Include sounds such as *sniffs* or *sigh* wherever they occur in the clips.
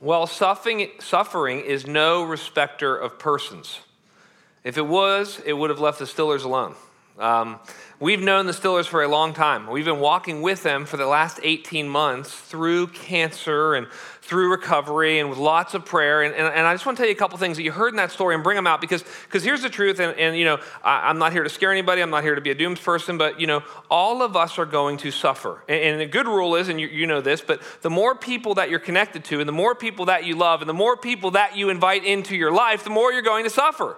Well, suffering, suffering is no respecter of persons. If it was, it would have left the Stillers alone. Um, we've known the Stillers for a long time. We've been walking with them for the last 18 months through cancer and through recovery and with lots of prayer. And, and, and I just want to tell you a couple things that you heard in that story and bring them out because because here's the truth. And, and you know, I, am not here to scare anybody. I'm not here to be a dooms person. But you know, all of us are going to suffer. And, and the good rule is, and you, you know this, but the more people that you're connected to, and the more people that you love, and the more people that you invite into your life, the more you're going to suffer.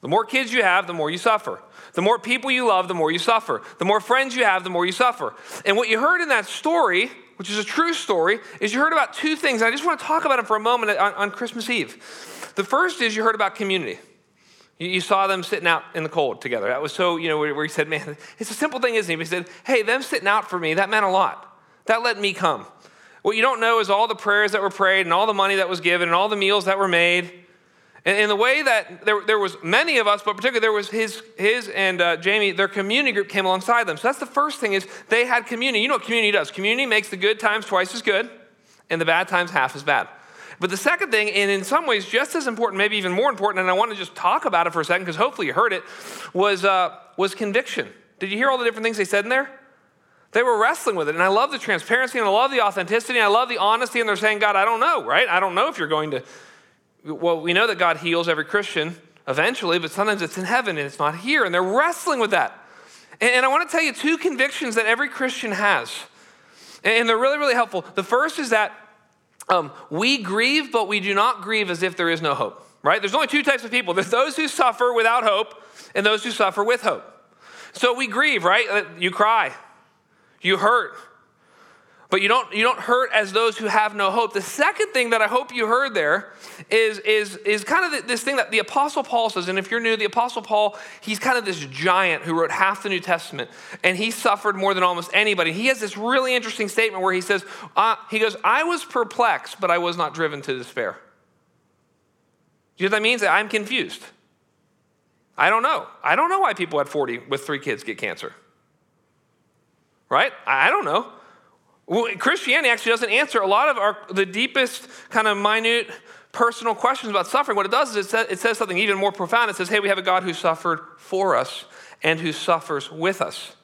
The more kids you have, the more you suffer. The more people you love, the more you suffer. The more friends you have, the more you suffer. And what you heard in that story, which is a true story, is you heard about two things. I just want to talk about them for a moment on, on Christmas Eve. The first is you heard about community. You, you, saw them sitting out in the cold together. That was so, you know, where, where he said, man, it's a simple thing, isn't it? He said, hey, them sitting out for me, that meant a lot. That let me come. What you don't know is all the prayers that were prayed and all the money that was given and all the meals that were made in the way that there, there was many of us, but particularly there was his, his and uh, Jamie, their community group came alongside them. So that's the first thing is they had community. You know what community does? Community makes the good times twice as good and the bad times half as bad. But the second thing, and in some ways just as important, maybe even more important, and I want to just talk about it for a second because hopefully you heard it, was, uh, was conviction. Did you hear all the different things they said in there? They were wrestling with it. And I love the transparency and I love the authenticity and I love the honesty. And they're saying, God, I don't know, right? I don't know if you're going to well, we know that God heals every Christian eventually, but sometimes it's in heaven and it's not here, and they're wrestling with that. And, I want to tell you two convictions that every Christian has, and they're really, really helpful. The first is that um, we grieve, but we do not grieve as if there is no hope, right? There's only two types of people there's those who suffer without hope, and those who suffer with hope. So we grieve, right? Uh, you cry, you hurt, but you don't, you don't hurt as those who have no hope. The second thing that I hope you heard there is, is, is kind of this thing that the Apostle Paul says. And if you're new, the Apostle Paul, he's kind of this giant who wrote half the New Testament. And he suffered more than almost anybody. He has this really interesting statement where he says, uh, he goes, I was perplexed, but I was not driven to despair. Do you know what that means? I'm confused. I don't know. I don't know why people at 40 with three kids get cancer. Right? I don't know. Well, Christianity actually doesn't answer a lot of our, the deepest, kind of minute, personal questions about suffering. What it does is it says, something even more profound. It says, hey, we have a God who suffered for us and who suffers with us.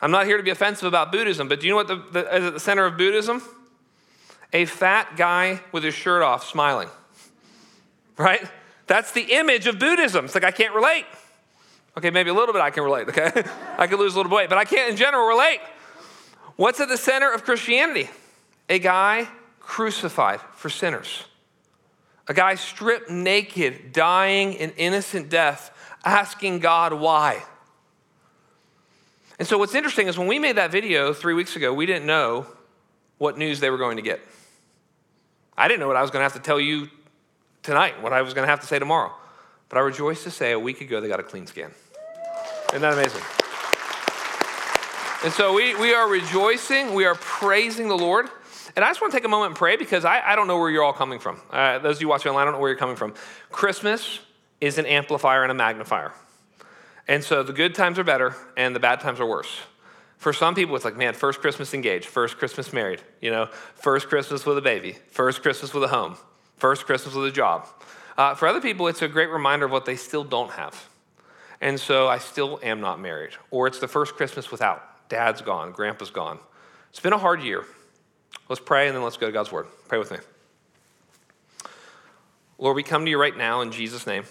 I'm not here to be offensive about Buddhism, but do you know what the, the, is at the center of Buddhism? A fat guy with his shirt off smiling. Right? That's the image of Buddhism. It's like, I can't relate. Okay, maybe a little bit I can relate, okay? *laughs* I could lose a little weight, but I can't in general relate. What's at the center of Christianity? A guy crucified for sinners. A guy stripped naked, dying an innocent death, asking God why. And so, what's interesting is when we made that video three weeks ago, we didn't know what news they were going to get. I didn't know what I was going to have to tell you tonight, what I was going to have to say tomorrow. But I rejoice to say a week ago they got a clean scan. Isn't that amazing? And so we, we are rejoicing, we are praising the Lord. And I just want to take a moment and pray because I, I don't know where you're all coming from. Uh, those of you watching online, I don't know where you're coming from. Christmas is an amplifier and a magnifier. And so the good times are better and the bad times are worse. For some people, it's like, man, first Christmas engaged, first Christmas married, you know, first Christmas with a baby, first Christmas with a home, first Christmas with a job. Uh, for other people, it's a great reminder of what they still don't have. And so I still am not married. Or it's the first Christmas without. Dad's gone, grandpa's gone. It's been a hard year. Let's pray and then let's go to God's word. Pray with me. Lord, we come to you right now in Jesus' name.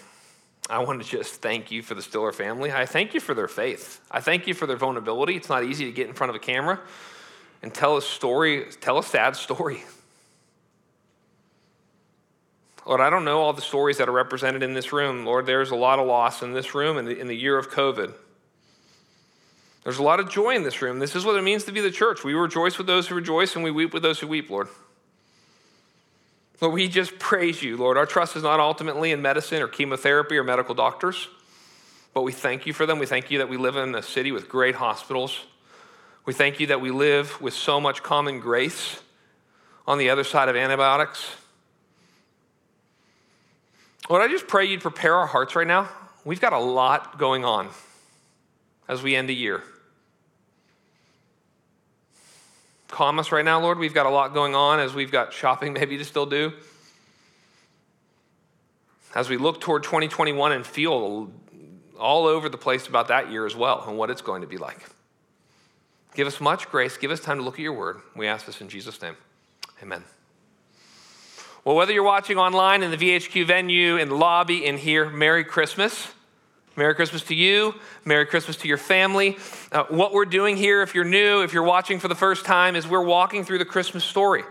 I want to just thank you for the Stiller family. I thank you for their faith. I thank you for their vulnerability. It's not easy to get in front of a camera and tell a story, tell a sad story. Lord, I don't know all the stories that are represented in this room. Lord, there's a lot of loss in this room in the, in the year of COVID. There's a lot of joy in this room. This is what it means to be the church. We rejoice with those who rejoice, and we weep with those who weep, Lord. Lord, we just praise you, Lord. Our trust is not ultimately in medicine or chemotherapy or medical doctors, but we thank you for them. We thank you that we live in a city with great hospitals. We thank you that we live with so much common grace on the other side of antibiotics. Lord, I just pray you'd prepare our hearts right now. We've got a lot going on as we end the year. calm us right now, Lord. We've got a lot going on as we've got shopping *laughs* maybe to still do. As we look toward 2021 and feel all over the place about that year as well and what it's going to be like. Give us much grace. Give us time to look at your word. We ask this in Jesus' name. Amen. Well, whether you're watching online in the VHQ venue, in the lobby, in here, Merry Christmas. Merry Christmas to you. Merry Christmas to your family. Uh, what we're doing here, if you're new, if you're watching for the first time, is we're walking through the Christmas story.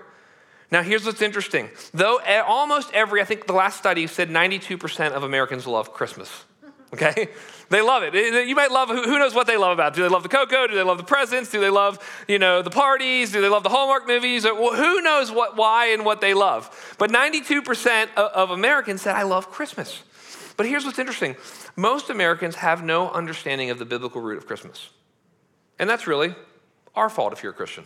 Now, here's what's interesting. Though almost every, I think the last study said 92% of Americans love Christmas. *laughs* Okay? They love it. You might love, who knows what they love about it? Do they love the cocoa? Do they love the presents? Do they love, you know, the parties? Do they love the Hallmark movies? Who knows what, why and what they love? But 92% of Americans said, I love Christmas. But here's what's interesting. Most Americans have no understanding of the biblical root of Christmas. And that's really our fault if you're a Christian.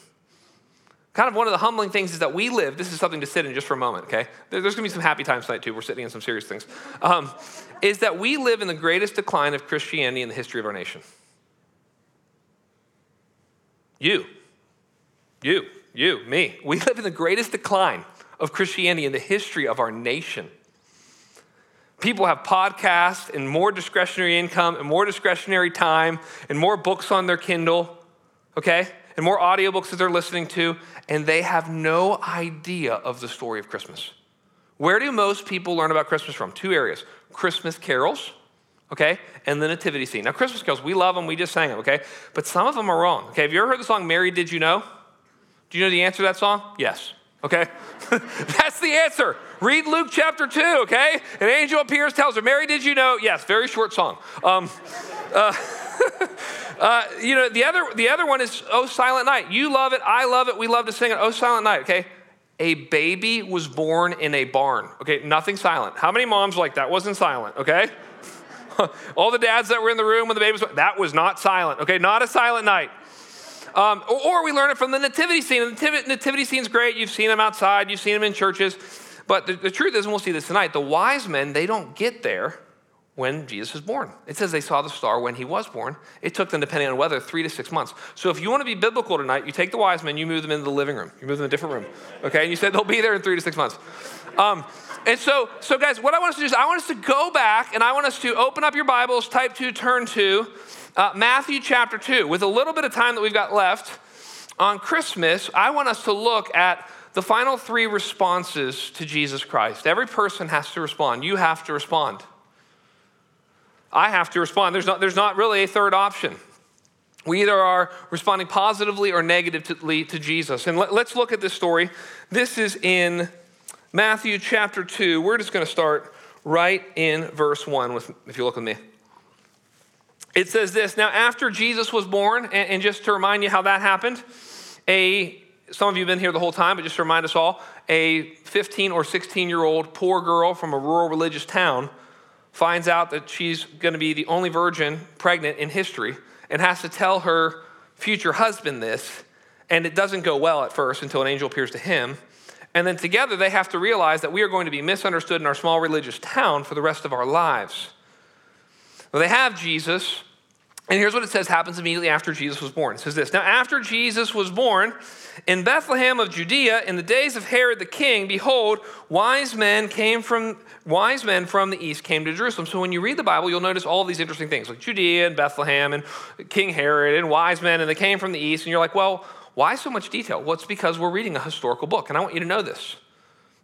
Kind of one of the humbling things is that we live, this is something to sit in just for a moment, okay? There's to be some happy times tonight too. We're sitting in some serious things. Um, is that we live in the greatest decline of Christianity in the history of our nation. You, you, you, me. We live in the greatest decline of Christianity in the history of our nation. People have podcasts and more discretionary income and more discretionary time and more books on their Kindle, okay? And more audiobooks that they're listening to, and they have no idea of the story of Christmas. Where do most people learn about Christmas from? Two areas Christmas carols, okay, and the nativity scene. Now, Christmas carols, we love them, we just sang them, okay? But some of them are wrong, okay? Have you ever heard the song Mary Did You Know? Do you know the answer to that song? Yes, okay? *laughs* That's the answer. Read Luke chapter 2, okay? An angel appears, tells her, Mary, did you know? Yes, very short song. Um, *laughs* uh, *laughs* uh, you know, the other, the other one is Oh Silent Night. You love it, I love it, we love to sing it. Oh Silent Night, okay? A baby was born in a barn, okay? Nothing silent. How many moms like that wasn't silent, okay? *laughs* All the dads that were in the room when the baby was, born, that was not silent, okay? Not a silent night. Um, or we learn it from the nativity scene. The nativity, nativity scene is great. You've seen them outside, you've seen them in churches. But the, the truth is, and we'll see this tonight, the wise men, they don't get there when Jesus was born. It says they saw the star when he was born. It took them, depending on weather, three to six months. So if you want to be biblical tonight, you take the wise men, you move them into the living room. You move them to a different room. Okay? And you said they'll be there in three to six months. Um, and so, so guys, what I want us to do is I want us to go back and I want us to open up your Bibles, type two, turn to uh, Matthew chapter two. With a little bit of time that we've got left on Christmas, I want us to look at the final three responses to Jesus Christ. Every person has to respond. You have to respond. I have to respond. There's not, there's not really a third option. We either are responding positively or negatively to Jesus. And let, us look at this story. This is in Matthew chapter 2. We're just going to start right in verse 1, with, if you look with me. It says this Now, after Jesus was born, and, and just to remind you how that happened, a some of you have been here the whole time, but just to remind us all, a 15 or 16 year old poor girl from a rural religious town finds out that she's going to be the only virgin pregnant in history and has to tell her future husband this. And it doesn't go well at first until an angel appears to him. And then together they have to realize that we are going to be misunderstood in our small religious town for the rest of our lives. Well, they have Jesus, and here's what it says happens immediately after Jesus was born. It says this Now, after Jesus was born, in Bethlehem of Judea, in the days of Herod the king, behold, wise men came from wise men from the east came to Jerusalem. So when you read the Bible, you'll notice all these interesting things, like Judea and Bethlehem and King Herod and wise men, and they came from the east. And you're like, well, why so much detail? Well, it's because we're reading a historical book, and I want you to know this.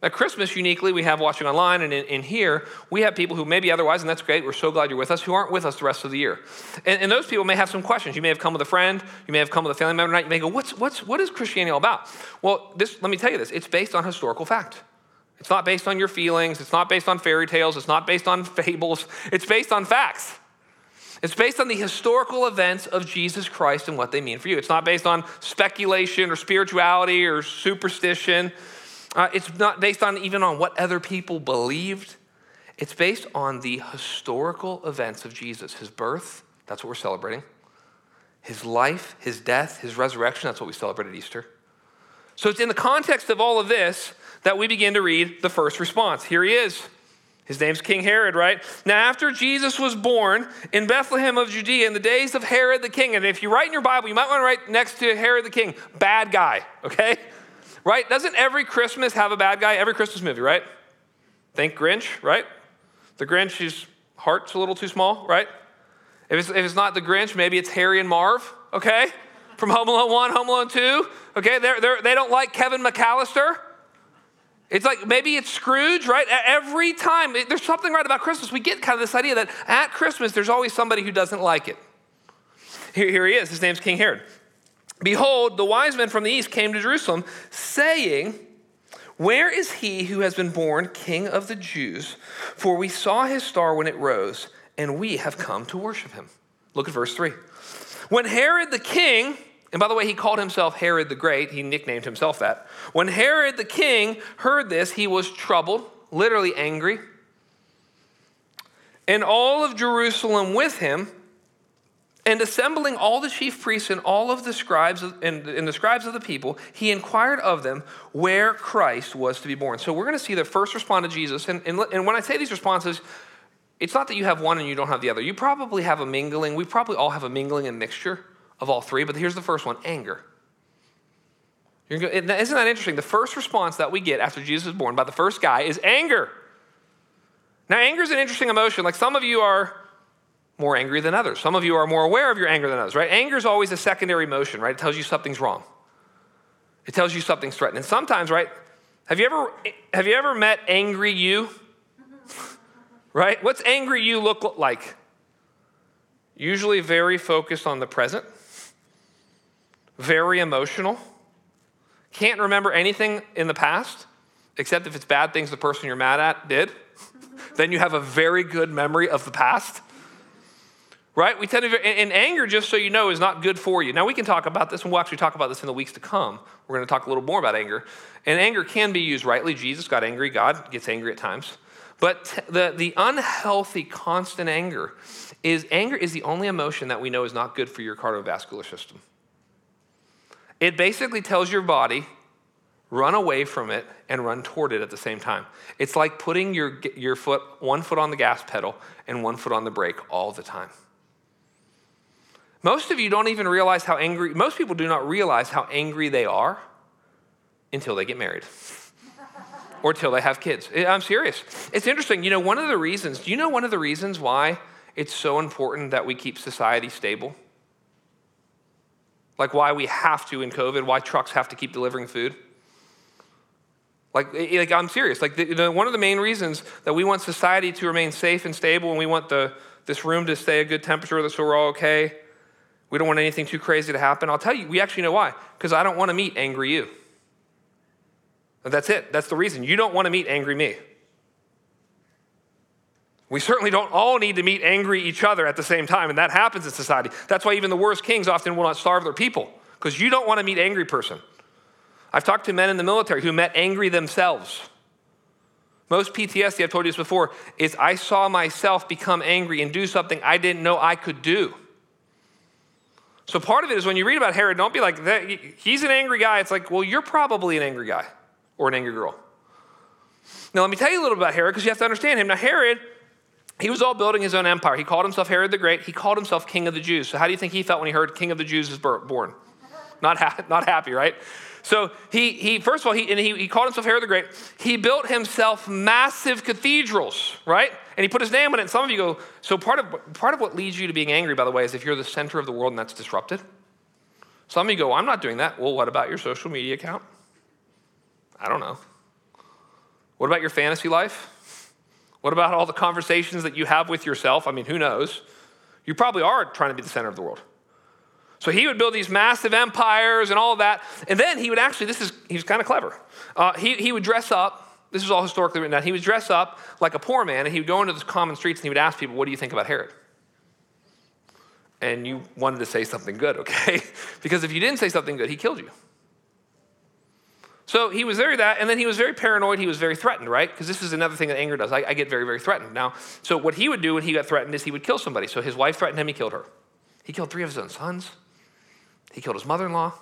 At Christmas, uniquely, we have watching online, and in, in, here, we have people who maybe otherwise, and that's great, we're so glad you're with us, who aren't with us the rest of the year. And, and those people may have some questions. You may have come with a friend, you may have come with a family member tonight, you may go, what's, what's, what is Christianity all about? Well, this, let me tell you this it's based on historical fact. It's not based on your feelings, it's not based on fairy tales, it's not based on *laughs* fables, it's based on facts. It's based on the historical events of Jesus Christ and what they mean for you. It's not based on speculation or spirituality or superstition. Uh, it's not based on even on what other people believed. It's based on the historical events of Jesus, his birth, that's what we're celebrating, his life, his death, his resurrection, that's what we celebrate at Easter. So it's in the context of all of this that we begin to read the first response. Here he is. His name's King Herod, right? Now, after Jesus was born in Bethlehem of Judea in the days of Herod the king, and if you write in your Bible, you might want to write next to Herod the king, bad guy, okay? Right? Doesn't every Christmas have a bad guy? Every Christmas movie, right? Think Grinch, right? The Grinch, his heart's a little too small, right? If it's, if it's not the Grinch, maybe it's Harry and Marv, okay? From Home Alone 1, Home Alone 2, okay? They're, they're, they don't like Kevin McAllister. It's like maybe it's Scrooge, right? Every time, there's something right about Christmas. We get kind of this idea that at Christmas, there's always somebody who doesn't like it. Here, here he is. His name's King Herod. Behold, the wise men from the east came to Jerusalem, saying, Where is he who has been born king of the Jews? For we saw his star when it rose, and we have come to worship him. Look at verse 3. When Herod the king, and by the way, he called himself Herod the Great, he nicknamed himself that. When Herod the king heard this, he was troubled, literally angry. And all of Jerusalem with him, and assembling all the chief priests and all of the scribes and, and, the scribes of the people, he inquired of them where Christ was to be born. So we're going to see the first response to Jesus. And, and, and when I say these responses, it's not that you have one and you don't have the other. You probably have a mingling. We probably all have a mingling and mixture of all three, but here's the first one anger. Isn't that interesting? The first response that we get after Jesus is born by the first guy is anger. Now, anger is an interesting emotion. Like some of you are more angry than others. Some of you are more aware of your anger than others, right? Anger is always a secondary emotion, right? It tells you something's wrong. It tells you something's threatened. And sometimes, right? Have you ever have you ever met angry you? *laughs* right? What's angry you look like? Usually very focused on the present very emotional, can't remember anything in the past, except if it's bad things the person you're mad at did, *laughs* then you have a very good memory of the past. Right? We tend to, and anger, just so you know, is not good for you. Now, we can talk about this, and we'll actually talk about this in the weeks to come. We're going to talk a little more about anger. And anger can be used rightly. Jesus got angry, God gets angry at times. But the, the unhealthy, constant anger is anger is the only emotion that we know is not good for your cardiovascular system. It basically tells your body, run away from it and run toward it at the same time. It's like putting your, your foot, one foot on the gas pedal and one foot on the brake all the time. Most of you don't even realize how angry, most people do not realize how angry they are until they get married *laughs* or till they have kids. I'm serious. It's interesting. You know, one of the reasons, do you know one of the reasons why it's so important that we keep society stable? Like why we have to in COVID, why trucks have to keep delivering food. Like, like I'm serious. Like the, the, one of the main reasons that we want society to remain safe and stable and we want the, this room to stay a good temperature so we're all okay. We don't want anything too crazy to happen. I'll tell you, we actually know why. Because I don't want to meet angry you. that's it. That's the reason. You don't want to meet angry me. We certainly don't all need to meet angry each other at the same time, and that happens in society. That's why even the worst kings often will not starve their people, because you don't want to meet angry person. I've talked to men in the military who met angry themselves. Most PTSD, I've told you this before, is I saw myself become angry and do something I didn't know I could do. So part of it is when you read about Herod, don't be like, that. he's an angry guy. It's like, well, you're probably an angry guy or an angry girl. Now, let me tell you a little about Herod because you have to understand him. Now, Herod he was all building his own empire. He called himself Herod the Great. He called himself King of the Jews. So, how do you think he felt when he heard King of the Jews is born? Not, ha- not happy, right? So, he, he first of all, he, and he, he called himself Herod the Great. He built himself massive cathedrals, right? And he put his name on it. And some of you go, so part of, part of what leads you to being angry, by the way, is if you're the center of the world and that's disrupted. Some of you go, I'm not doing that. Well, what about your social media account? I don't know. What about your fantasy life? What about all the conversations that you have with yourself? I mean, who knows? You probably are trying to be the center of the world. So he would build these massive empires and all that. And then he would actually, this is, he was kind of clever. Uh, he, he would dress up. This is all historically written down. He would dress up like a poor man and he would go into the common streets and he would ask people, What do you think about Herod? And you wanted to say something good, *laughs* okay? because if you didn't say something good, he killed you. So he was very that, and then he was very paranoid. He was very threatened, right? Because this is another thing that anger does. I, I, get very, very threatened. Now, so what he would do when he got threatened is he would kill somebody. So his wife threatened him, he killed her. He killed three of his own sons. He killed his mother-in-law.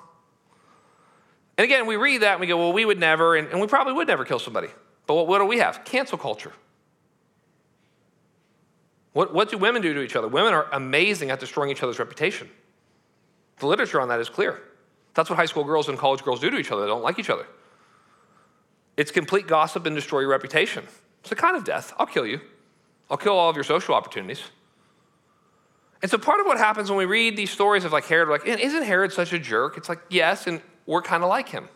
And again, we read that and we go, well, we would never, and, and we probably would never kill somebody. But what, what do we have? Cancel culture. What, what do women do to each other? Women are amazing at destroying each other's reputation. The literature on that is clear. That's what high school girls and college girls do to each other. They don't like each other. It's complete gossip and destroy your reputation. It's a kind of death. I'll kill you. I'll kill all of your social opportunities. And so part of what happens when we read these stories of like Herod, like, isn't Herod such a jerk? It's like, yes, and we're kind of like him.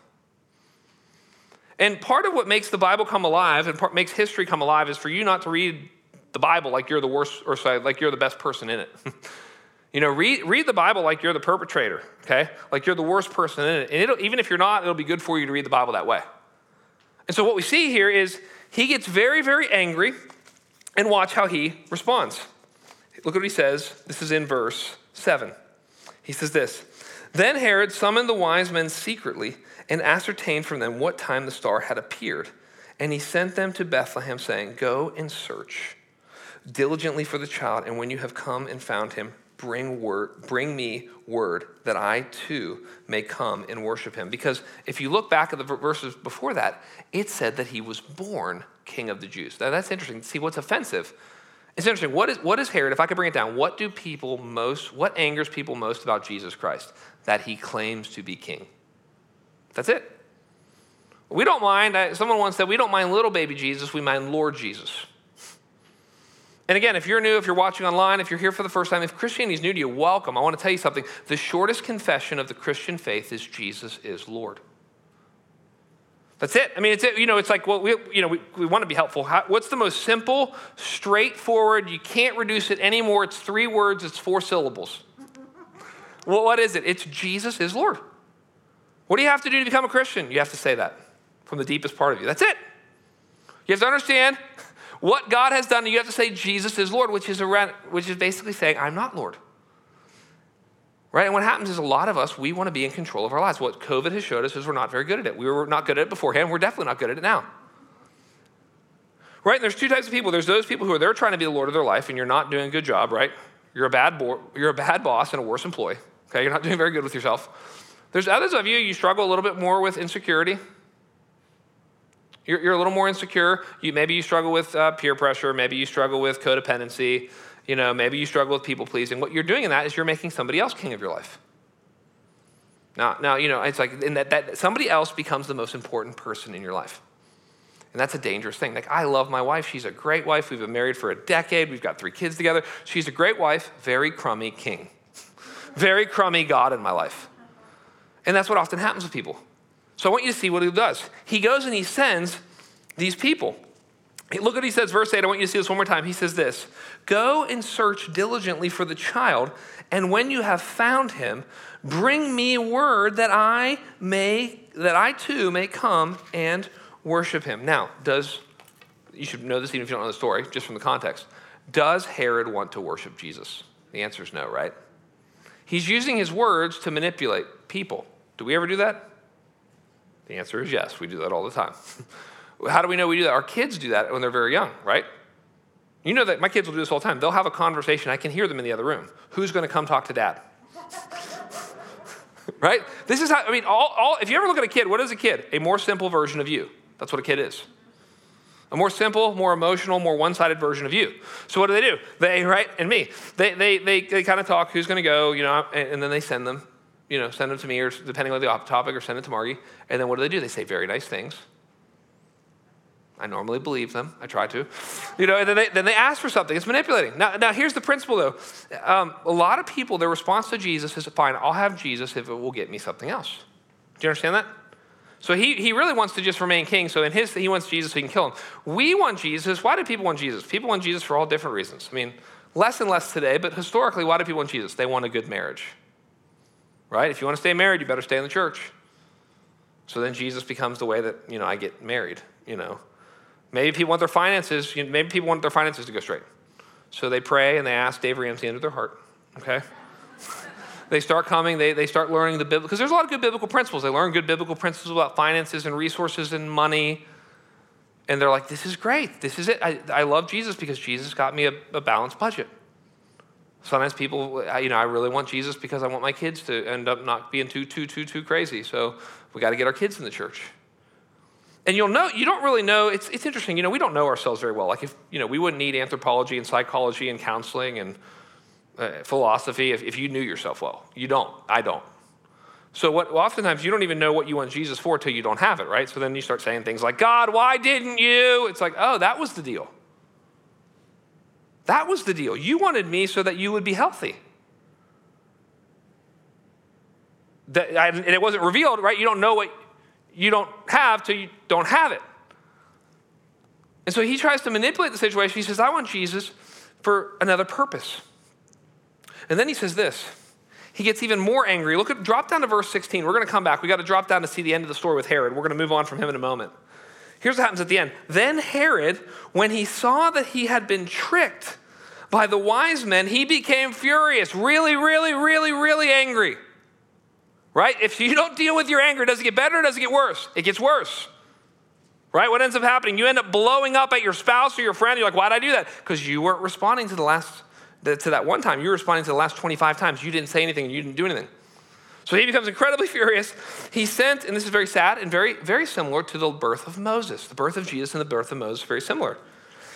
And part of what makes the Bible come alive and part, makes history come alive is for you not to read the Bible like you're the worst, or sorry, like you're the best person in it. *laughs* you know, read, read the Bible like you're the perpetrator, okay? Like you're the worst person in it. And even if you're not, it'll be good for you to read the Bible that way. And so what we see here is he gets very, very angry, and watch how he responds. Look at what he says. This is in verse 7. He says this Then Herod summoned the wise men secretly and ascertained from them what time the star had appeared. And he sent them to Bethlehem, saying, Go and search diligently for the child, and when you have come and found him, bring word, bring me word that I too may come and worship him. Because if you look back at the verses before that, it said that he was born king of the Jews. Now that's interesting. See what's offensive. It's interesting. What is, what is Herod? If I could bring it down, what do people most, what angers people most about Jesus Christ? That he claims to be king. That's it. We don't mind, someone once said, we don't mind little baby Jesus, we mind Lord Jesus. And again, if you're new, if you're watching online, if you're here for the first time, if Christianity is new to you, welcome. I want to tell you something. The shortest confession of the Christian faith is Jesus is Lord. That's it. I mean, it's it. You know, it's like, well, we, you know, we, we want to be helpful. How, what's the most simple, straightforward? You can't reduce it anymore. It's three words. It's four syllables. well, what is it? It's Jesus is Lord. What do you have to do to become a Christian? You have to say that from the deepest part of you. That's it. You have to understand what God has done, and you have to say Jesus is Lord, which is, a, which is basically saying, I'm not Lord. Right? And what happens is a lot of us, we want to be in control of our lives. What COVID has showed us is we're not very good at it. We were not good at it beforehand. We're definitely not good at it now. Right? And there's two types of people. There's those people who are there trying to be the Lord of their life, and you're not doing a good job, right? You're a bad, bo- you're a bad boss and a worse employee. Okay? You're not doing very good with yourself. There's others of you, you struggle a little bit more with insecurity. You're, you're a little more insecure. You, maybe you struggle with uh, peer pressure. Maybe you struggle with codependency. You know, maybe you struggle with people pleasing. What you're doing in that is you're making somebody else king of your life. Now, now you know, it's like in that, that somebody else becomes the most important person in your life. And that's a dangerous thing. Like, I love my wife. She's a great wife. We've been married for a decade. We've got three kids together. She's a great wife, very crummy king. *laughs* very crummy God in my life. And that's what often happens with people. So I want you to see what he does. He goes and he sends these people. Look what he says, verse 8. I want you to see this one more time. He says this Go and search diligently for the child, and when you have found him, bring me word that I may, that I too may come and worship him. Now, does, you should know this even if you don't know the story, just from the context. Does Herod want to worship Jesus? The answer is no, right? He's using his words to manipulate people. Do we ever do that? The answer is yes, we do that all the time. *laughs* How do we know we do that? Our kids do that when they're very young, right? You know that my kids will do this all the time. They'll have a conversation. I can hear them in the other room. Who's going to come talk to dad? *laughs* right? This is how, I mean, all, all, if you ever look at a kid, what is a kid? A more simple version of you. That's what a kid is. A more simple, more emotional, more one sided version of you. So what do they do? They, right, and me, they, they, they, they kind of talk, who's going to go, you know, and, and then they send them you know, send them to me, or depending on the topic, or send it to Margie. And then what do they do? They say very nice things. I normally believe them. I try to. You know, and then they, then they ask for something. It's manipulating. Now, now here's the principle, though. Um, a lot of people, their response to Jesus is, fine, I'll have Jesus if it will get me something else. Do you understand that? So he, he really wants to just remain king. So in his, he wants Jesus so he can kill him. We want Jesus. Why do people want Jesus? People want Jesus for all different reasons. I mean, less and less today, but historically, why do people want Jesus? They want a good marriage right? If you want to stay married, you better stay in the church. So then Jesus becomes the way that, you know, I get married, you know. Maybe people want their finances, you know, maybe people want their finances to go straight. So they pray and they ask Dave Ramsey into their heart, okay? *laughs* they start coming, they, they start learning the biblical, because there's a lot of good biblical principles. They learn good biblical principles about finances and resources and money. And they're like, this is great. This is it. I, I love Jesus because Jesus got me a, a balanced budget. Sometimes people, you know, I really want Jesus because I want my kids to end up not being too, too, too, too crazy. So we got to get our kids in the church. And you'll know, you don't really know, it's, it's interesting, you know, we don't know ourselves very well. Like, if, you know, we wouldn't need anthropology and psychology and counseling and uh, philosophy if, if you knew yourself well. You don't. I don't. So what oftentimes you don't even know what you want Jesus for till you don't have it, right? So then you start saying things like, God, why didn't you? It's like, oh, that was the deal. That was the deal. You wanted me so that you would be healthy. That, and it wasn't revealed, right? You don't know what you don't have till you don't have it. And so he tries to manipulate the situation. He says, I want Jesus for another purpose. And then he says this. He gets even more angry. Look at drop down to verse 16. We're going to come back. We got to drop down to see the end of the story with Herod. We're going to move on from him in a moment. Here's what happens at the end. Then Herod, when he saw that he had been tricked by the wise men, he became furious, really, really, really, really angry. Right? If you don't deal with your anger, does it get better or does it get worse? It gets worse. Right? What ends up happening? You end up blowing up at your spouse or your friend. You're like, why'd I do that? Because you weren't responding to the last to that one time. You were responding to the last 25 times. You didn't say anything you didn't do anything. So he becomes incredibly *laughs* furious. He sent, and this is very sad and very, very similar to the birth of Moses. The birth of Jesus and the birth of Moses, very similar.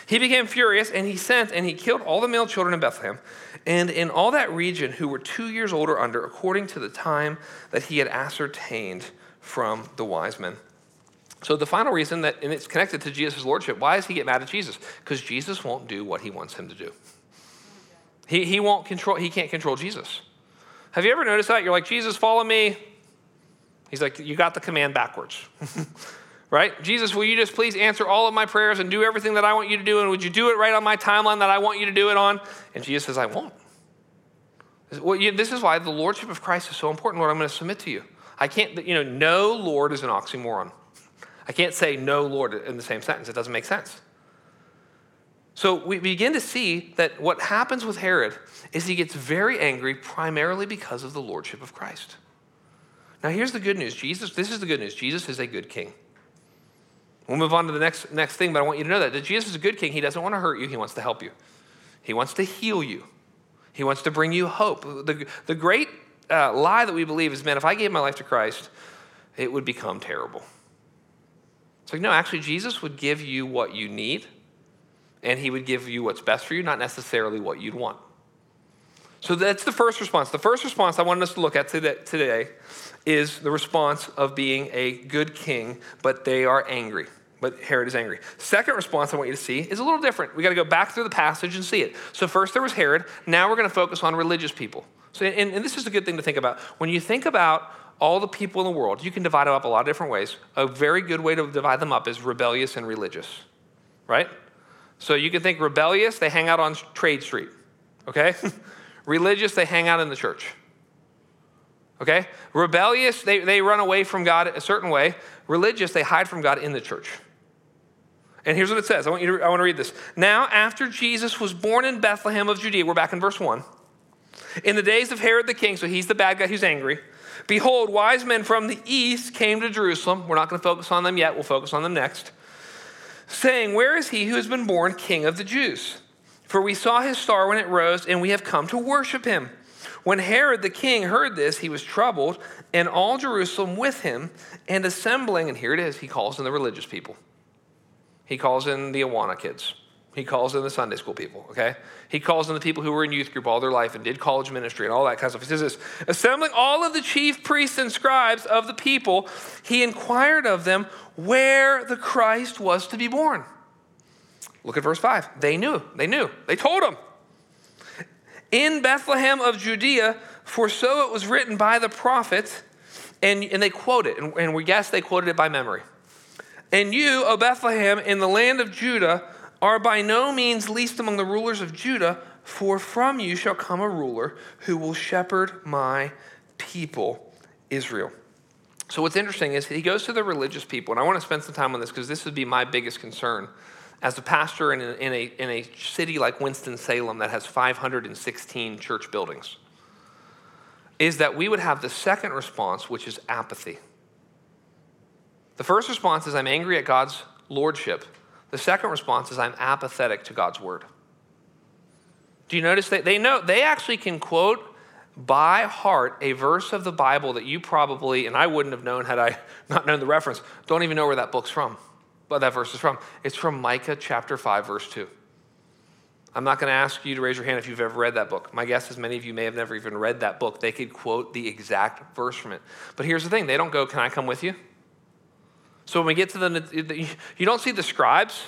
He became furious and he sent and he killed all the male children in Bethlehem and in all that region who were two years old or under, according to the time that he had ascertained from the wise men. So the final reason that, and it's connected to Jesus' lordship, why does he get mad at Jesus? Because Jesus won't do what he wants him to do. He, he won't control, he can't control Jesus. Have you ever noticed that? You're like, Jesus, follow me. He's like, you got the command backwards. *laughs* right? Jesus, will you just please answer all of my prayers and do everything that I want you to do? And would you do it right on my timeline that I want you to do it on? And Jesus says, I won't. This is why the lordship of Christ is so important, Lord. I'm going to submit to you. I can't, you know, no Lord is an oxymoron. I can't say no Lord in the same sentence. It doesn't make sense. So we begin to see that what happens with Herod is he gets very angry primarily because of the lordship of Christ. Now here's the good news. Jesus, this is the good news. Jesus is a good king. We'll move on to the next, next thing, but I want you to know that, that Jesus is a good king. He doesn't want to hurt you, he wants to help you. He wants to heal you. He wants to bring you hope. The, the great uh, lie that we believe is, man, if I gave my life to Christ, it would become terrible. It's like, no, actually, Jesus would give you what you need and he would give you what's best for you, not necessarily what you'd want. So that's the first response. The first response I wanted us to look at today is the response of being a good king, but they are angry. But Herod is angry. Second response I want you to see is a little different. We got to go back through the passage and see it. So first there was Herod. Now we're going to focus on religious people. So, and, and this is a good thing to think about. When you think about all the people in the world, you can divide them up a lot of different ways. A very good way to divide them up is rebellious and religious, right? So you can think rebellious, they hang out on Trade Street, okay? *laughs* Religious, they hang out in the church. Okay? Rebellious, they, they run away from God a certain way. Religious, they hide from God in the church. And here's what it says. I want you to, I want to read this. Now, after Jesus was born in Bethlehem of Judea, we're back in verse 1. In the days of Herod the king, so he's the bad guy who's angry. Behold, wise men from the east came to Jerusalem. We're not going to focus on them yet, we'll focus on them next saying, Where is he who has been born king of the Jews? For we saw his star when it rose, and we have come to worship him. When Herod the king heard this, he was troubled, and all Jerusalem with him, and assembling, and here it is, he calls in the religious people. He calls in the Awana kids. He calls in the Sunday school people, okay? He calls in the people who were in youth group all their life and did college ministry and all that kind of stuff. He says this Assembling all of the chief priests and scribes of the people, he inquired of them where the Christ was to be born. Look at verse 5. They knew. They knew. They told him. In Bethlehem of Judea, for so it was written by the prophet, and, and they quote it, and, and we guess they quoted it by memory. And you, O Bethlehem, in the land of Judah, are by no means least among the rulers of Judah, for from you shall come a ruler who will shepherd my people, Israel. So, what's interesting is he goes to the religious people, and I want to spend some time on this because this would be my biggest concern. As a pastor in a, in, a, in a city like Winston-Salem that has 516 church buildings, is that we would have the second response, which is apathy. The first response is I'm angry at God's lordship the second response is I'm apathetic to God's word. Do you notice that they know they actually can quote by heart a verse of the Bible that you probably, and I wouldn't have known had I *laughs* not known the reference, don't even know where that book's from, what that verse is from. It's from Micah chapter 5, verse 2. I'm not going to ask you to raise your hand if you've ever read that book. My guess is many of you may have never even read that book. They could quote the exact verse from it. But here's the thing they don't go, Can I come with you? So when we get to the, you don't see the scribes,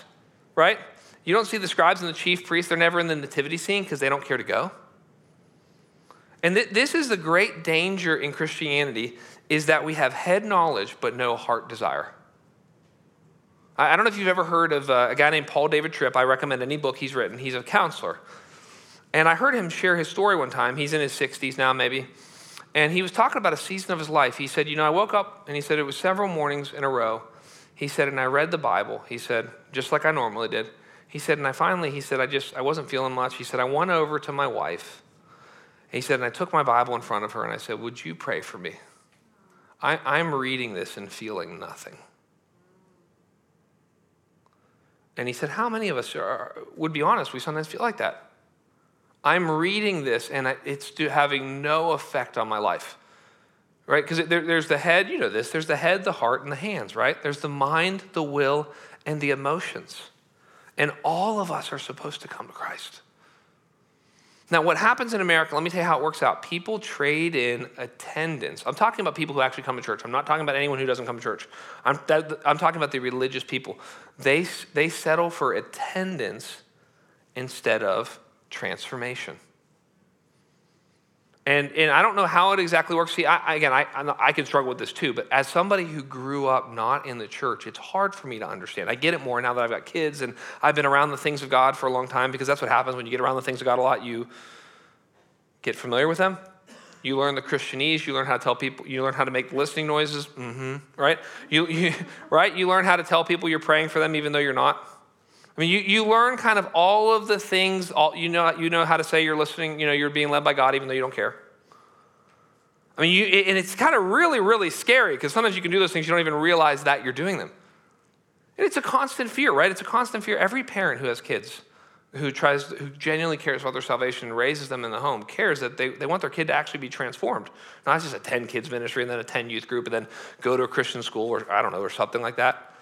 right? You don't see the scribes and the chief priests. They're never in the nativity scene because they don't care to go. And th- this is the great danger in Christianity is that we have head knowledge but no heart desire. I, don't know if you've ever heard of uh, a guy named Paul David Tripp. I recommend any book he's written. He's a counselor. And I heard him share his story one time. He's in his 60s now, maybe. And he was talking about a season of his life. He said, You know, I woke up and he said it was several mornings in a row. He said, and I read the Bible. He said, just like I normally did. He said, and I finally, he said, I just, I wasn't feeling much. He said, I went over to my wife he said, and I took my Bible in front of her and I said, Would you pray for me? I, I'm reading this and feeling nothing. And he said, How many of us are, would be honest? We sometimes feel like that. I'm reading this and it's having no effect on my life. Right? Because there, there's the head, you know this, there's the head, the heart, and the hands, right? There's the mind, the will, and the emotions. And all of us are supposed to come to Christ. Now, what happens in America, let me tell you how it works out. People trade in attendance. I'm talking about people who actually come to church. I'm not talking about anyone who doesn't come to church. I'm, that, I'm talking about the religious people. They, they settle for attendance instead of transformation. And, and I don't know how it exactly works. See, I, again, I, I can struggle with this too, but as somebody who grew up not in the church, it's hard for me to understand. I get it more now that I've got kids and I've been around the things of God for a long time because that's what happens when you get around the things of God a lot. You get familiar with them. You learn the Christianese. You learn how to tell people. You learn how to make listening noises. Mm-hmm, right? You, you, *laughs* right? You learn how to tell people you're praying for them even though you're not. I mean, you, you learn kind of all of the things, all, you, know, you know how to say you're listening, you know, you're being led by God even though you don't care. I mean, you, and it's kind of really, really scary because sometimes you can do those things, you don't even realize that you're doing them. And it's a constant fear, right? It's a constant fear. Every parent who has kids, who tries, who genuinely cares about their salvation and raises them in the home, cares that they, they want their kid to actually be transformed. Not just a 10 kids ministry and then a 10 youth group and then go to a Christian school or I don't know, or something like that.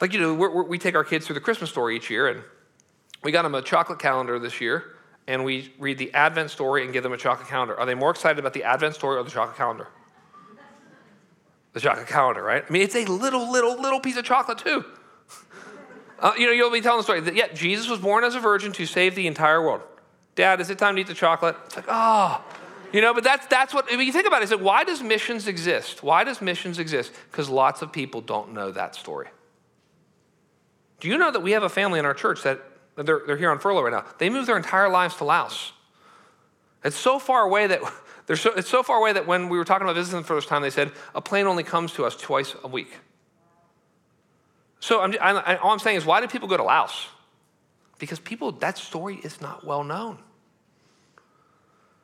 Like, you know, we're, we take our kids through the Christmas story each year, and we got them a chocolate calendar this year, and we read the Advent story and give them a chocolate calendar. Are they more excited about the Advent story or the chocolate calendar? The chocolate calendar, right? I mean, it's a little, little, little piece of chocolate, too. *laughs* Uh, you know, you'll be telling the story that, yeah, Jesus was born as a virgin to save the entire world. Dad, is it time to eat the chocolate? It's like, oh, you know, but that's, that's what, when you think about it, it's like, why does missions exist? Why does missions exist? Because lots of people don't know that story. Do you know that we have a family in our church that they're, they're here on furlough right now? They moved their entire lives to Laos. It's so far away that *laughs* they're so, it's so far away that when we were talking about visiting the first time, they said a plane only comes to us twice a week. So I'm, I, all I'm saying is, why do people go to Laos? Because people, that story is not well known.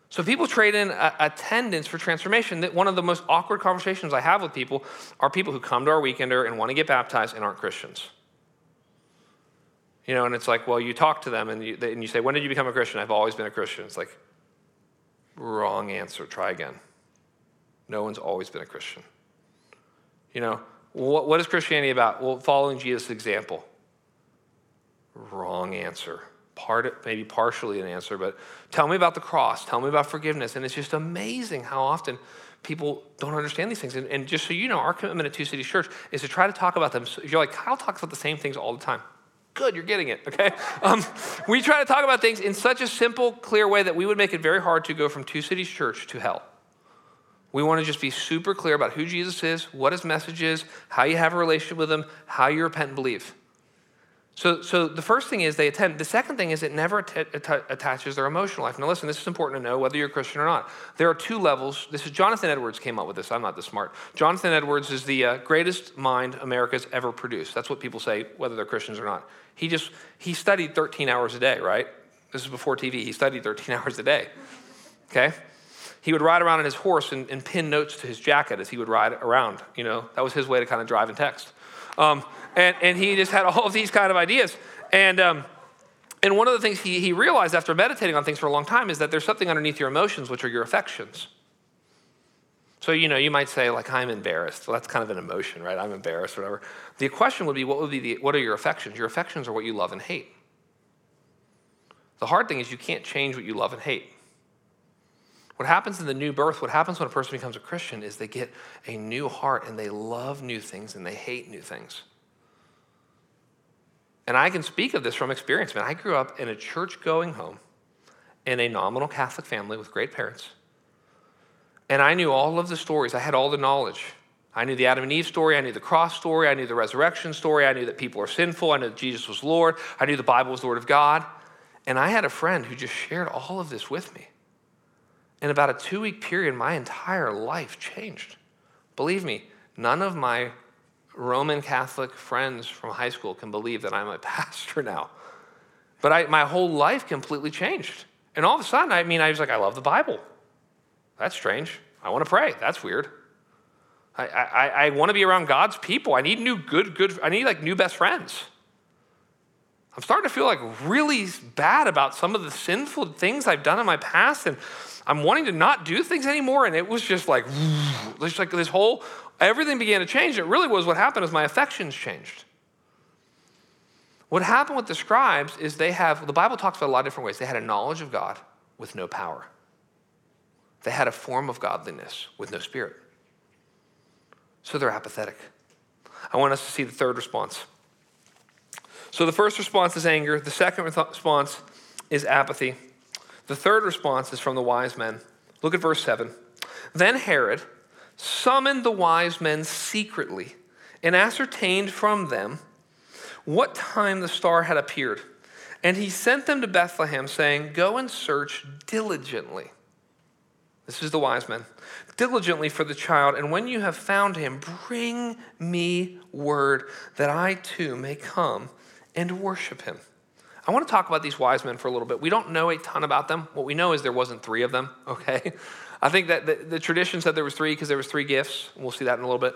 So people trade in uh, attendance for transformation. That one of the most awkward conversations I have with people are people who come to our weekender and want to get baptized and aren't Christians. You know, and it's like, well, you talk to them and you, and you say, when did you become a Christian? I've always been a Christian. It's like, wrong answer. Try again. No one's always been a Christian. You know, what, what is Christianity about? Well, following Jesus' example. Wrong answer. Part, maybe partially an answer, but tell me about the cross. Tell me about forgiveness. And it's just amazing how often people don't understand these things. And, and just so you know, our commitment at Two Cities Church is to try to talk about them. So you're like, Kyle talks about the same things all the time. Good, you're getting it, okay? Um, we try to talk about things in such a simple, clear way that we would make it very hard to go from Two Cities Church to hell. We want to just be super clear about who Jesus is, what his message is, how you have a relationship with him, how you repent and believe. So, so the first thing is they attend. The second thing is it never att- attaches their emotional life. Now, listen, this is important to know whether you're a Christian or not. There are two levels. This is Jonathan Edwards came up with this. I'm not this smart. Jonathan Edwards is the uh, greatest mind America's ever produced. That's what people say, whether they're Christians or not. He just he studied 13 hours a day, right? This is before TV. He studied 13 *laughs* hours a day. Okay. He would ride around on his horse and, and pin notes to his jacket as he would ride around. You know, that was his way to kind of drive and text. Um, and, and he just had *laughs* all of these kind of ideas. And, um, And one of the things he, he realized after meditating on things for a long time is that there's something underneath your emotions, which are your affections. So, you know, you might say, like, I'm embarrassed. Well, that's kind of an emotion, right? I'm embarrassed, whatever. The question would be, what would be the, what are your affections? Your affections are what you love and hate. The hard thing is you can't change what you love and hate. What happens in the new birth, what happens when a person becomes a Christian is they get a new heart and they love new things and they hate new things. And I can speak of this from experience, man. I grew up in a church going home in a nominal Catholic family with great parents. And I knew all of the stories, I had all the knowledge. I knew the Adam and Eve story, I knew the cross story, I knew the resurrection story, I knew that people are sinful, I knew that Jesus was Lord, I knew the Bible was the Word of God. And I had a friend who just shared all of this with me. In about a two week period, my entire life changed. Believe me, none of my Roman Catholic friends from high school can believe that I'm a *laughs* pastor now. But I, my whole life completely changed. And all of a sudden, I mean, I was like, I love the Bible. That's strange. I want to pray. That's weird. I, I, I want to be around God's people. I need new, good, good, I need like new best friends. I'm starting to feel like really bad about some of the sinful things I've done in my past, and I'm wanting to not do things anymore. And it was just like, *sniffs* just like this whole, everything began to change. It really was what happened is my affections changed. What happened with the scribes is they have, the Bible talks about a lot of different ways. They had a knowledge of God with no power, they had a form of godliness with no spirit. So they're apathetic. I want us to see the third response. So the first response is anger, the second response is apathy. The third response is from the wise men. Look at verse 7. Then Herod summoned the wise men secretly and ascertained from them what time the star had appeared. And he sent them to Bethlehem, saying, Go and search diligently. This is the wise men. Diligently for the child, and when you have found him, bring me word that I too may come and worship him. I want to talk about these wise men for a little bit. We don't know a ton about them. What we know is there wasn't three of them, *laughs* okay? I think that the, the tradition said there was three because there was three gifts. We'll see that in a little bit.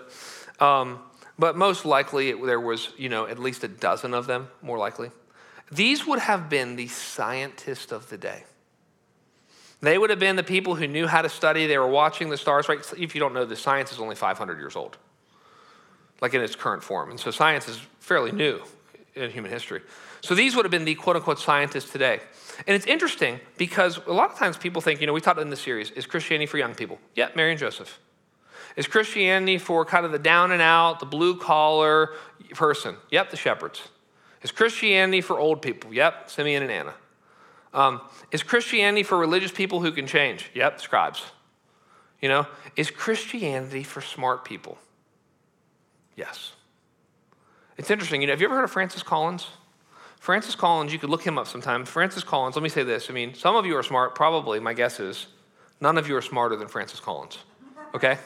Um, but most likely it, there was, you know, at least a dozen of them, more likely. These would have been the scientists of the day. They would have been the people who knew how to study. They were watching the stars, right? If you don't know, the science is only 500 years old, like in its current form. And so science is fairly new in human history. So these would have been the quote unquote scientists today. And it's interesting because a lot of times people think, you know, we taught in this series, is Christianity for young people? Yeah, Mary and Joseph. Is Christianity for kind of the down and out, the blue collar person? Yep, the shepherds. Is Christianity for old people? Yep, Simeon and Anna. Um, is Christianity for religious people who can change? Yep, scribes. You know, is Christianity for smart people? Yes. It's interesting. You know, have you ever heard of Francis Collins? Francis Collins, you could look him up sometime. Francis Collins, let me say this. I mean, some of you are smart, probably, my guess is. None of you are smarter than Francis Collins, okay?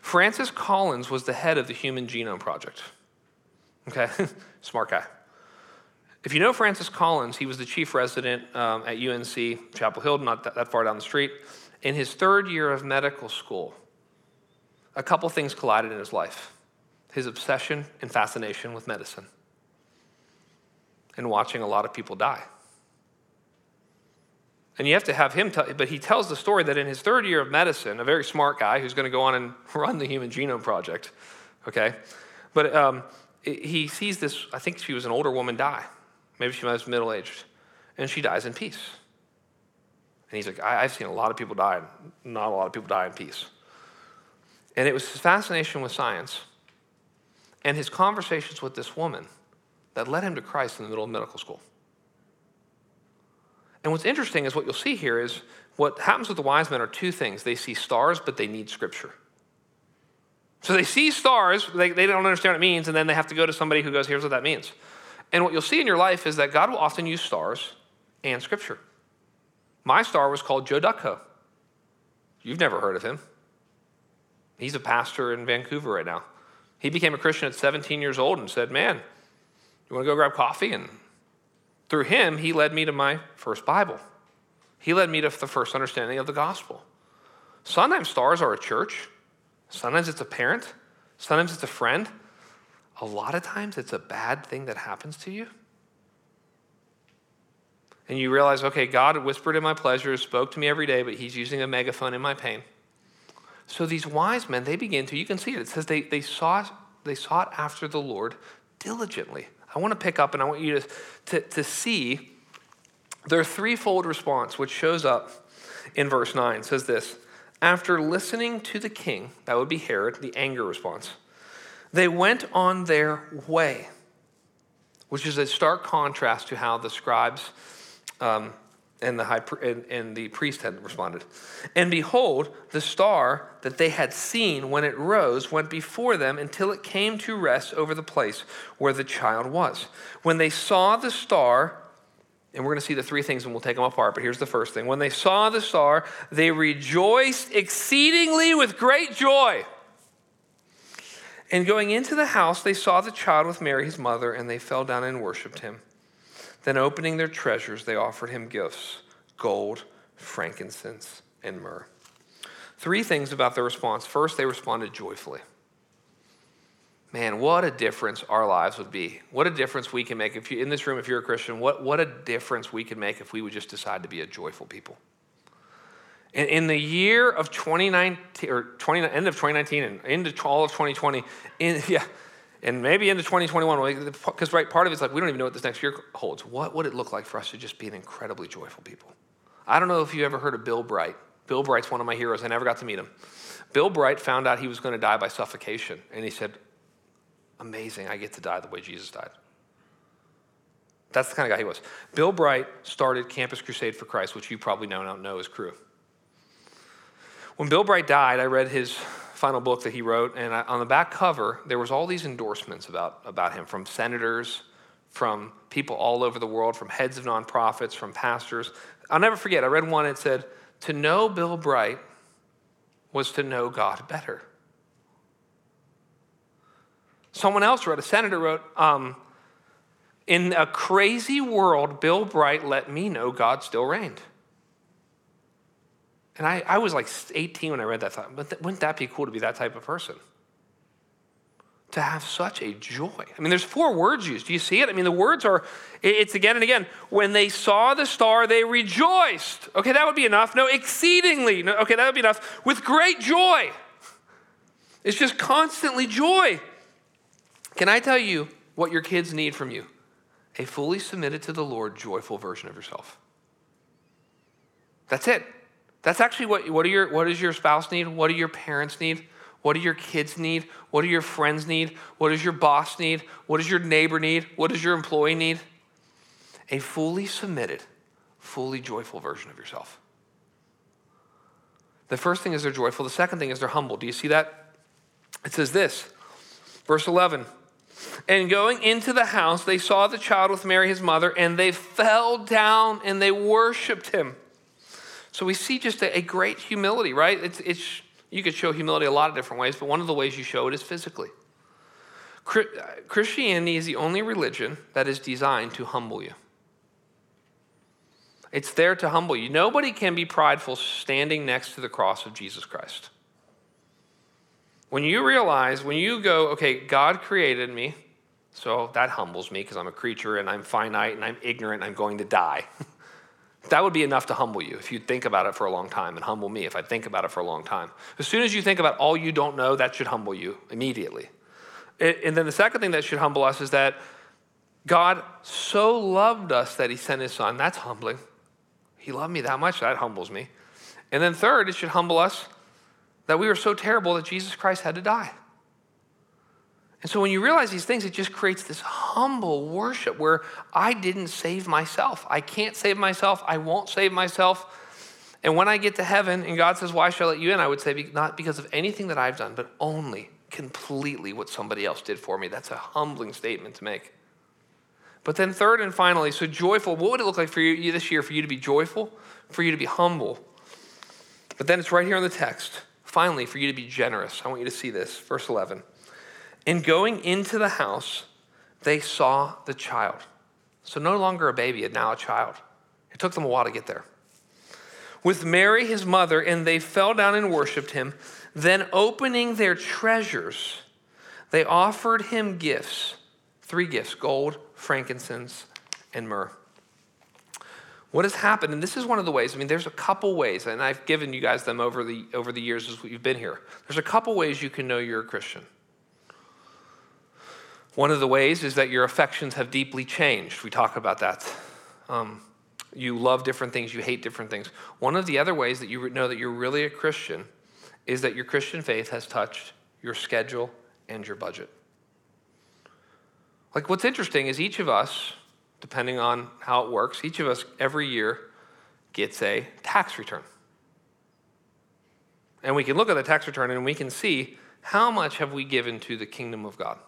Francis Collins was the head of the Human Genome Project, okay? *laughs* smart guy. If you know Francis Collins, he was the chief resident um, at UNC Chapel Hill, not that, that far down the street. In his third year of medical school, a couple things collided in his life his obsession and fascination with medicine and watching a lot of people die. And you have to have him tell, but he tells the story that in his third year of medicine, a very smart guy who's going to go on and *laughs* run the Human Genome Project, okay? But um, he sees this, I think she was an older woman die. Maybe she was middle aged. And she dies in peace. And he's like, I've seen a lot of people die, not a lot of people die in peace. And it was his fascination with science and his conversations with this woman that led him to Christ in the middle of medical school. And what's interesting is what you'll see here is what happens with the wise men are two things. They see stars, but they need scripture. So they see stars, they, they don't understand what it means, and then they have to go to somebody who goes, here's what that means. And what you'll see in your life is that God will often use stars and scripture. My star was called Joe Ducko. You've never heard of him. He's a pastor in Vancouver right now. He became a Christian at 17 years old and said, Man, you want to go grab coffee? And through him, he led me to my first Bible. He led me to the first understanding of the gospel. Sometimes stars are a church, sometimes it's a parent, sometimes it's a friend. A lot of times it's a bad thing that happens to you. and you realize, okay, God whispered in my pleasures, spoke to me every day, but he's using a megaphone in my pain. So these wise men, they begin to, you can see it. It says they, they, sought, they sought after the Lord diligently. I want to pick up and I want you to, to, to see their threefold response, which shows up in verse 9. It says this After listening to the king, that would be Herod, the anger response, they went on their way, which is a stark contrast to how the scribes um, and the, high, and, and the priest had responded. And behold, the star that they had seen when it rose went before them until it came to rest over the place where the child was. When they saw the star, and we're going to see the three things and we'll take them apart, but here's the first thing. When they saw the star, they rejoiced exceedingly with great joy. And going into the house, they saw the child with Mary, his mother, and they fell down and worshiped him. Then, opening their treasures, they offered him gifts gold, frankincense, and myrrh. Three things about their response. First, they responded joyfully. Man, what a difference our lives would be. What a difference we can make. If you in this room, if you're a Christian, what, what a difference we can make if we would just decide to be a joyful people. In, in the year of 2019, or 20, end of 2019 and into all of 2020, in, *laughs* yeah, and maybe into 2021, because right, part of it's like we don't even know what this next year holds. What would it look like for us to just be an incredibly joyful people? I don't know if you ever heard of Bill Bright. Bill Bright's one of my heroes. I never got to meet him. Bill Bright found out he was going to die by suffocation, and he said, Amazing, I get to die the way Jesus died. That's the kind of guy he was. Bill Bright started Campus Crusade for Christ, which you probably know, know is Cru. When Bill Bright died, I read his final book that he wrote, and I, on the back cover, there was all these endorsements about, about him from senators, from people all over the world, from heads of nonprofits, from pastors. I'll never forget, I read one, it said, To know Bill Bright was to know God better. Someone else wrote, a senator wrote, um, In a crazy world, Bill Bright let me know God still reigned. And I, I was like 18 when I read that. Thought, but th- wouldn't that be cool to be that type of person? To have such a joy. I mean, there's four words used. Do you see it? I mean, the words are, it's again and again. When they saw the star, they rejoiced. Okay, that would be enough. No, exceedingly. No, okay, that would be enough. With great joy. It's just constantly joy. Can I tell you what your kids need from you? A fully submitted to the Lord, joyful version of yourself. That's it. That's actually what, what, do your, what does your spouse need? What do your parents need? What do your kids need? What do your friends need? What does your boss need? What does your neighbor need? What does your employee need? A fully submitted, fully joyful version of yourself. The first thing is they're joyful. The second thing is they're humble. Do you see that? It says this, verse 11. And going into the house, they saw the child with Mary, his mother, and they fell down and they worshiped him. So we see just a, a great humility, right? It's, it's, you could show humility a lot of different ways, but one of the ways you show it is physically. Uh, Christianity is the only religion that is designed to humble you. It's there to humble you. Nobody can be prideful standing next to the cross of Jesus Christ. When you realize, when you go, okay, God created me, so that humbles me because I'm a creature and I'm finite and I'm ignorant and I'm going to die. *laughs* That would be enough to humble you if you think about it for a long time and humble me if I think about it for a long time. As soon as you think about all you don't know, that should humble you immediately. And then the second thing that should humble us is that God so loved us that he sent his son. That's humbling. He loved me that much, that humbles me. And then third, it should humble us that we were so terrible that Jesus Christ had to die. And so when you realize these things, it just creates this humble worship where I didn't save myself. I can't save myself. I won't save myself. And when I get to heaven and God says, Why shall I let you in? I would say, Not because of anything that I've done, but only completely what somebody else did for me. That's a humbling statement to make. But then, third and finally, so joyful, what would it look like for you this year for you to be joyful, for you to be humble? But then it's right here in the text. Finally, for you to be generous. I want you to see this. Verse 11. In going into the house, they saw the child. So no longer a baby, and now a child. It took them a while to get there. With Mary, his mother, and they fell down and worshiped him. Then, opening their treasures, they offered him gifts three gifts gold, frankincense, and myrrh. what has happened, and this is one of the ways, I mean, there's a couple ways, and I've given you guys them over the, over the years as we've been here. There's a couple ways you can know you're a Christian. One of the ways is that your affections have deeply changed. We talk about that. Um, you love different things, you hate different things. One of the other ways that you know that you're really a Christian is that your Christian faith has touched your schedule and your budget. Like, what's interesting is each of us, depending on how it works, each of us every year gets a tax return. And we can look at the tax return and we can see how much have we given to the kingdom of God.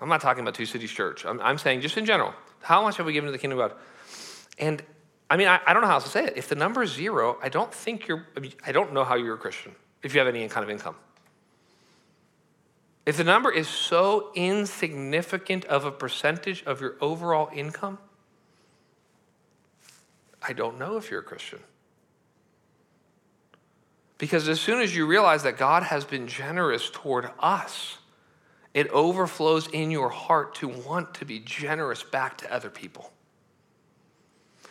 I'm not talking about Two Cities Church. I'm, I'm saying just in general, how much have we given to the kingdom of God? And I mean, I, I don't know how else to say it. If the number is zero, I don't think you're, I, mean, I don't know how you're a Christian if you have any kind of income. If the number is so insignificant of a percentage of your overall income, I don't know if you're a Christian. Because as soon as you realize that God has been generous toward us, it overflows in your heart to want to be generous back to other people.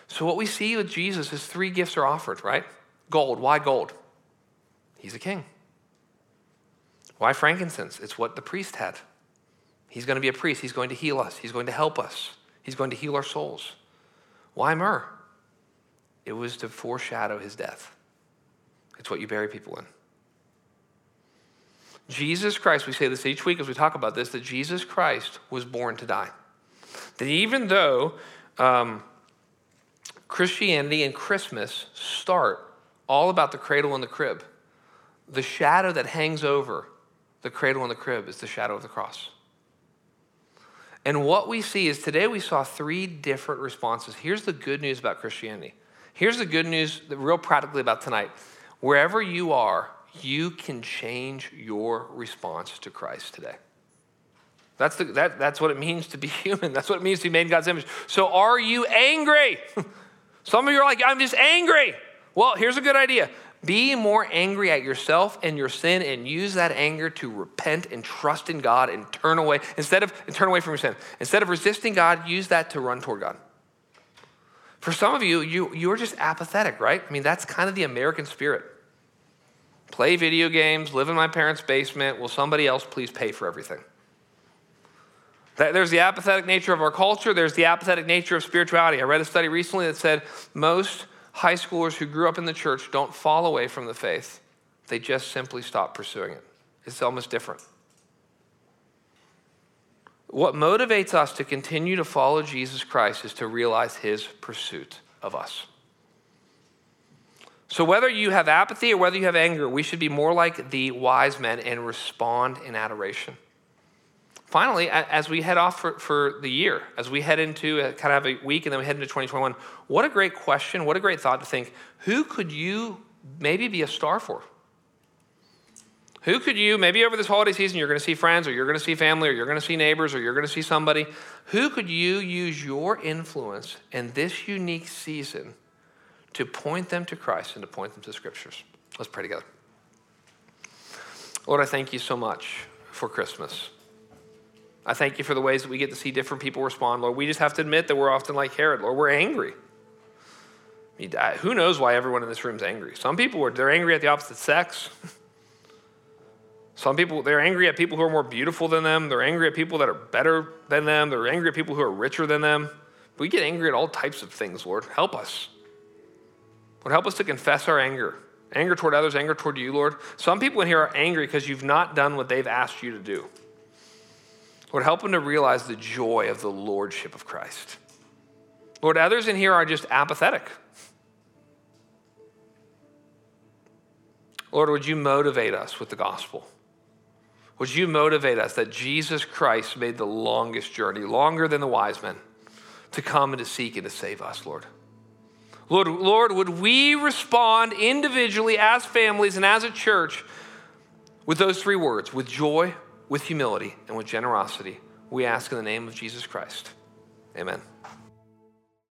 So, what we see with Jesus is three gifts are offered, right? Gold. Why gold? He's a king. Why frankincense? It's what the priest had. He's going to be a priest. He's going to heal us. He's going to help us. He's going to heal our souls. Why myrrh? It was to foreshadow his death. It's what you bury people in. Jesus Christ, we say this each week as we talk about this, that Jesus Christ was born to die. That even though um, Christianity and Christmas start all about the cradle and the crib, the shadow that hangs over the cradle and the crib is the shadow of the cross. And what we see is today we saw three different responses. Here's the good news about Christianity. Here's the good news, real practically about tonight. Wherever you are, you can change your response to Christ today. That's, the, that, that's what it means to be *laughs* human. That's what it means to be made in God's image. So, are you angry? *laughs* Some of you are like, I'm just angry. Well, here's a good idea be more angry at yourself and your sin and use that anger to repent and trust in God and turn away instead of turn away from your sin. Instead of resisting God, use that to run toward God. For some of you, you you're just apathetic, right? I mean, that's kind of the American spirit. Play video games, live in my parents' basement. Will somebody else please pay for everything? There's the apathetic nature of our culture. There's the apathetic nature of spirituality. I read a study recently that said most high schoolers who grew up in the church don't fall away from the faith, they just simply stop pursuing it. It's almost different. What motivates us to continue to follow Jesus Christ is to realize his pursuit of us. So, whether you have apathy or whether you have anger, we should be more like the wise men and respond in adoration. Finally, as we head off for, for the year, as we head into a, kind of a week and then we head into 2021, what a great question, what a great thought to think who could you maybe be a star for? Who could you, maybe over this holiday season, you're going to see friends or you're going to see family or you're going to see neighbors or you're going to see somebody. Who could you use your influence in this unique season to point them to Christ and to point them to scriptures? Let's pray together. Lord, I thank you so much for Christmas. I thank you for the ways that we get to see different people respond, Lord. We just have to admit that we're often like Herod, Lord. We're angry. Who knows why everyone in this room is angry? Some people are they're angry at the opposite sex. Some people they're angry at people who are more beautiful than them. They're angry at people that are better than them. They're angry at people who are richer than them. We get angry at all types of things, Lord. Help us. Lord, help us to confess our anger. Anger toward others, anger toward you, Lord. Some people in here are angry because you've not done what they've asked you to do. Lord, help them to realize the joy of the lordship of Christ. Lord, others in here are just apathetic. Lord, would you motivate us with the gospel? Would you motivate us that Jesus Christ made the longest journey, longer than the wise men, to come and to seek and to save us, Lord? Lord, Lord, would we respond individually as families and as a church with those three words, with joy, with humility and with generosity, we ask in the name of Jesus Christ. Amen.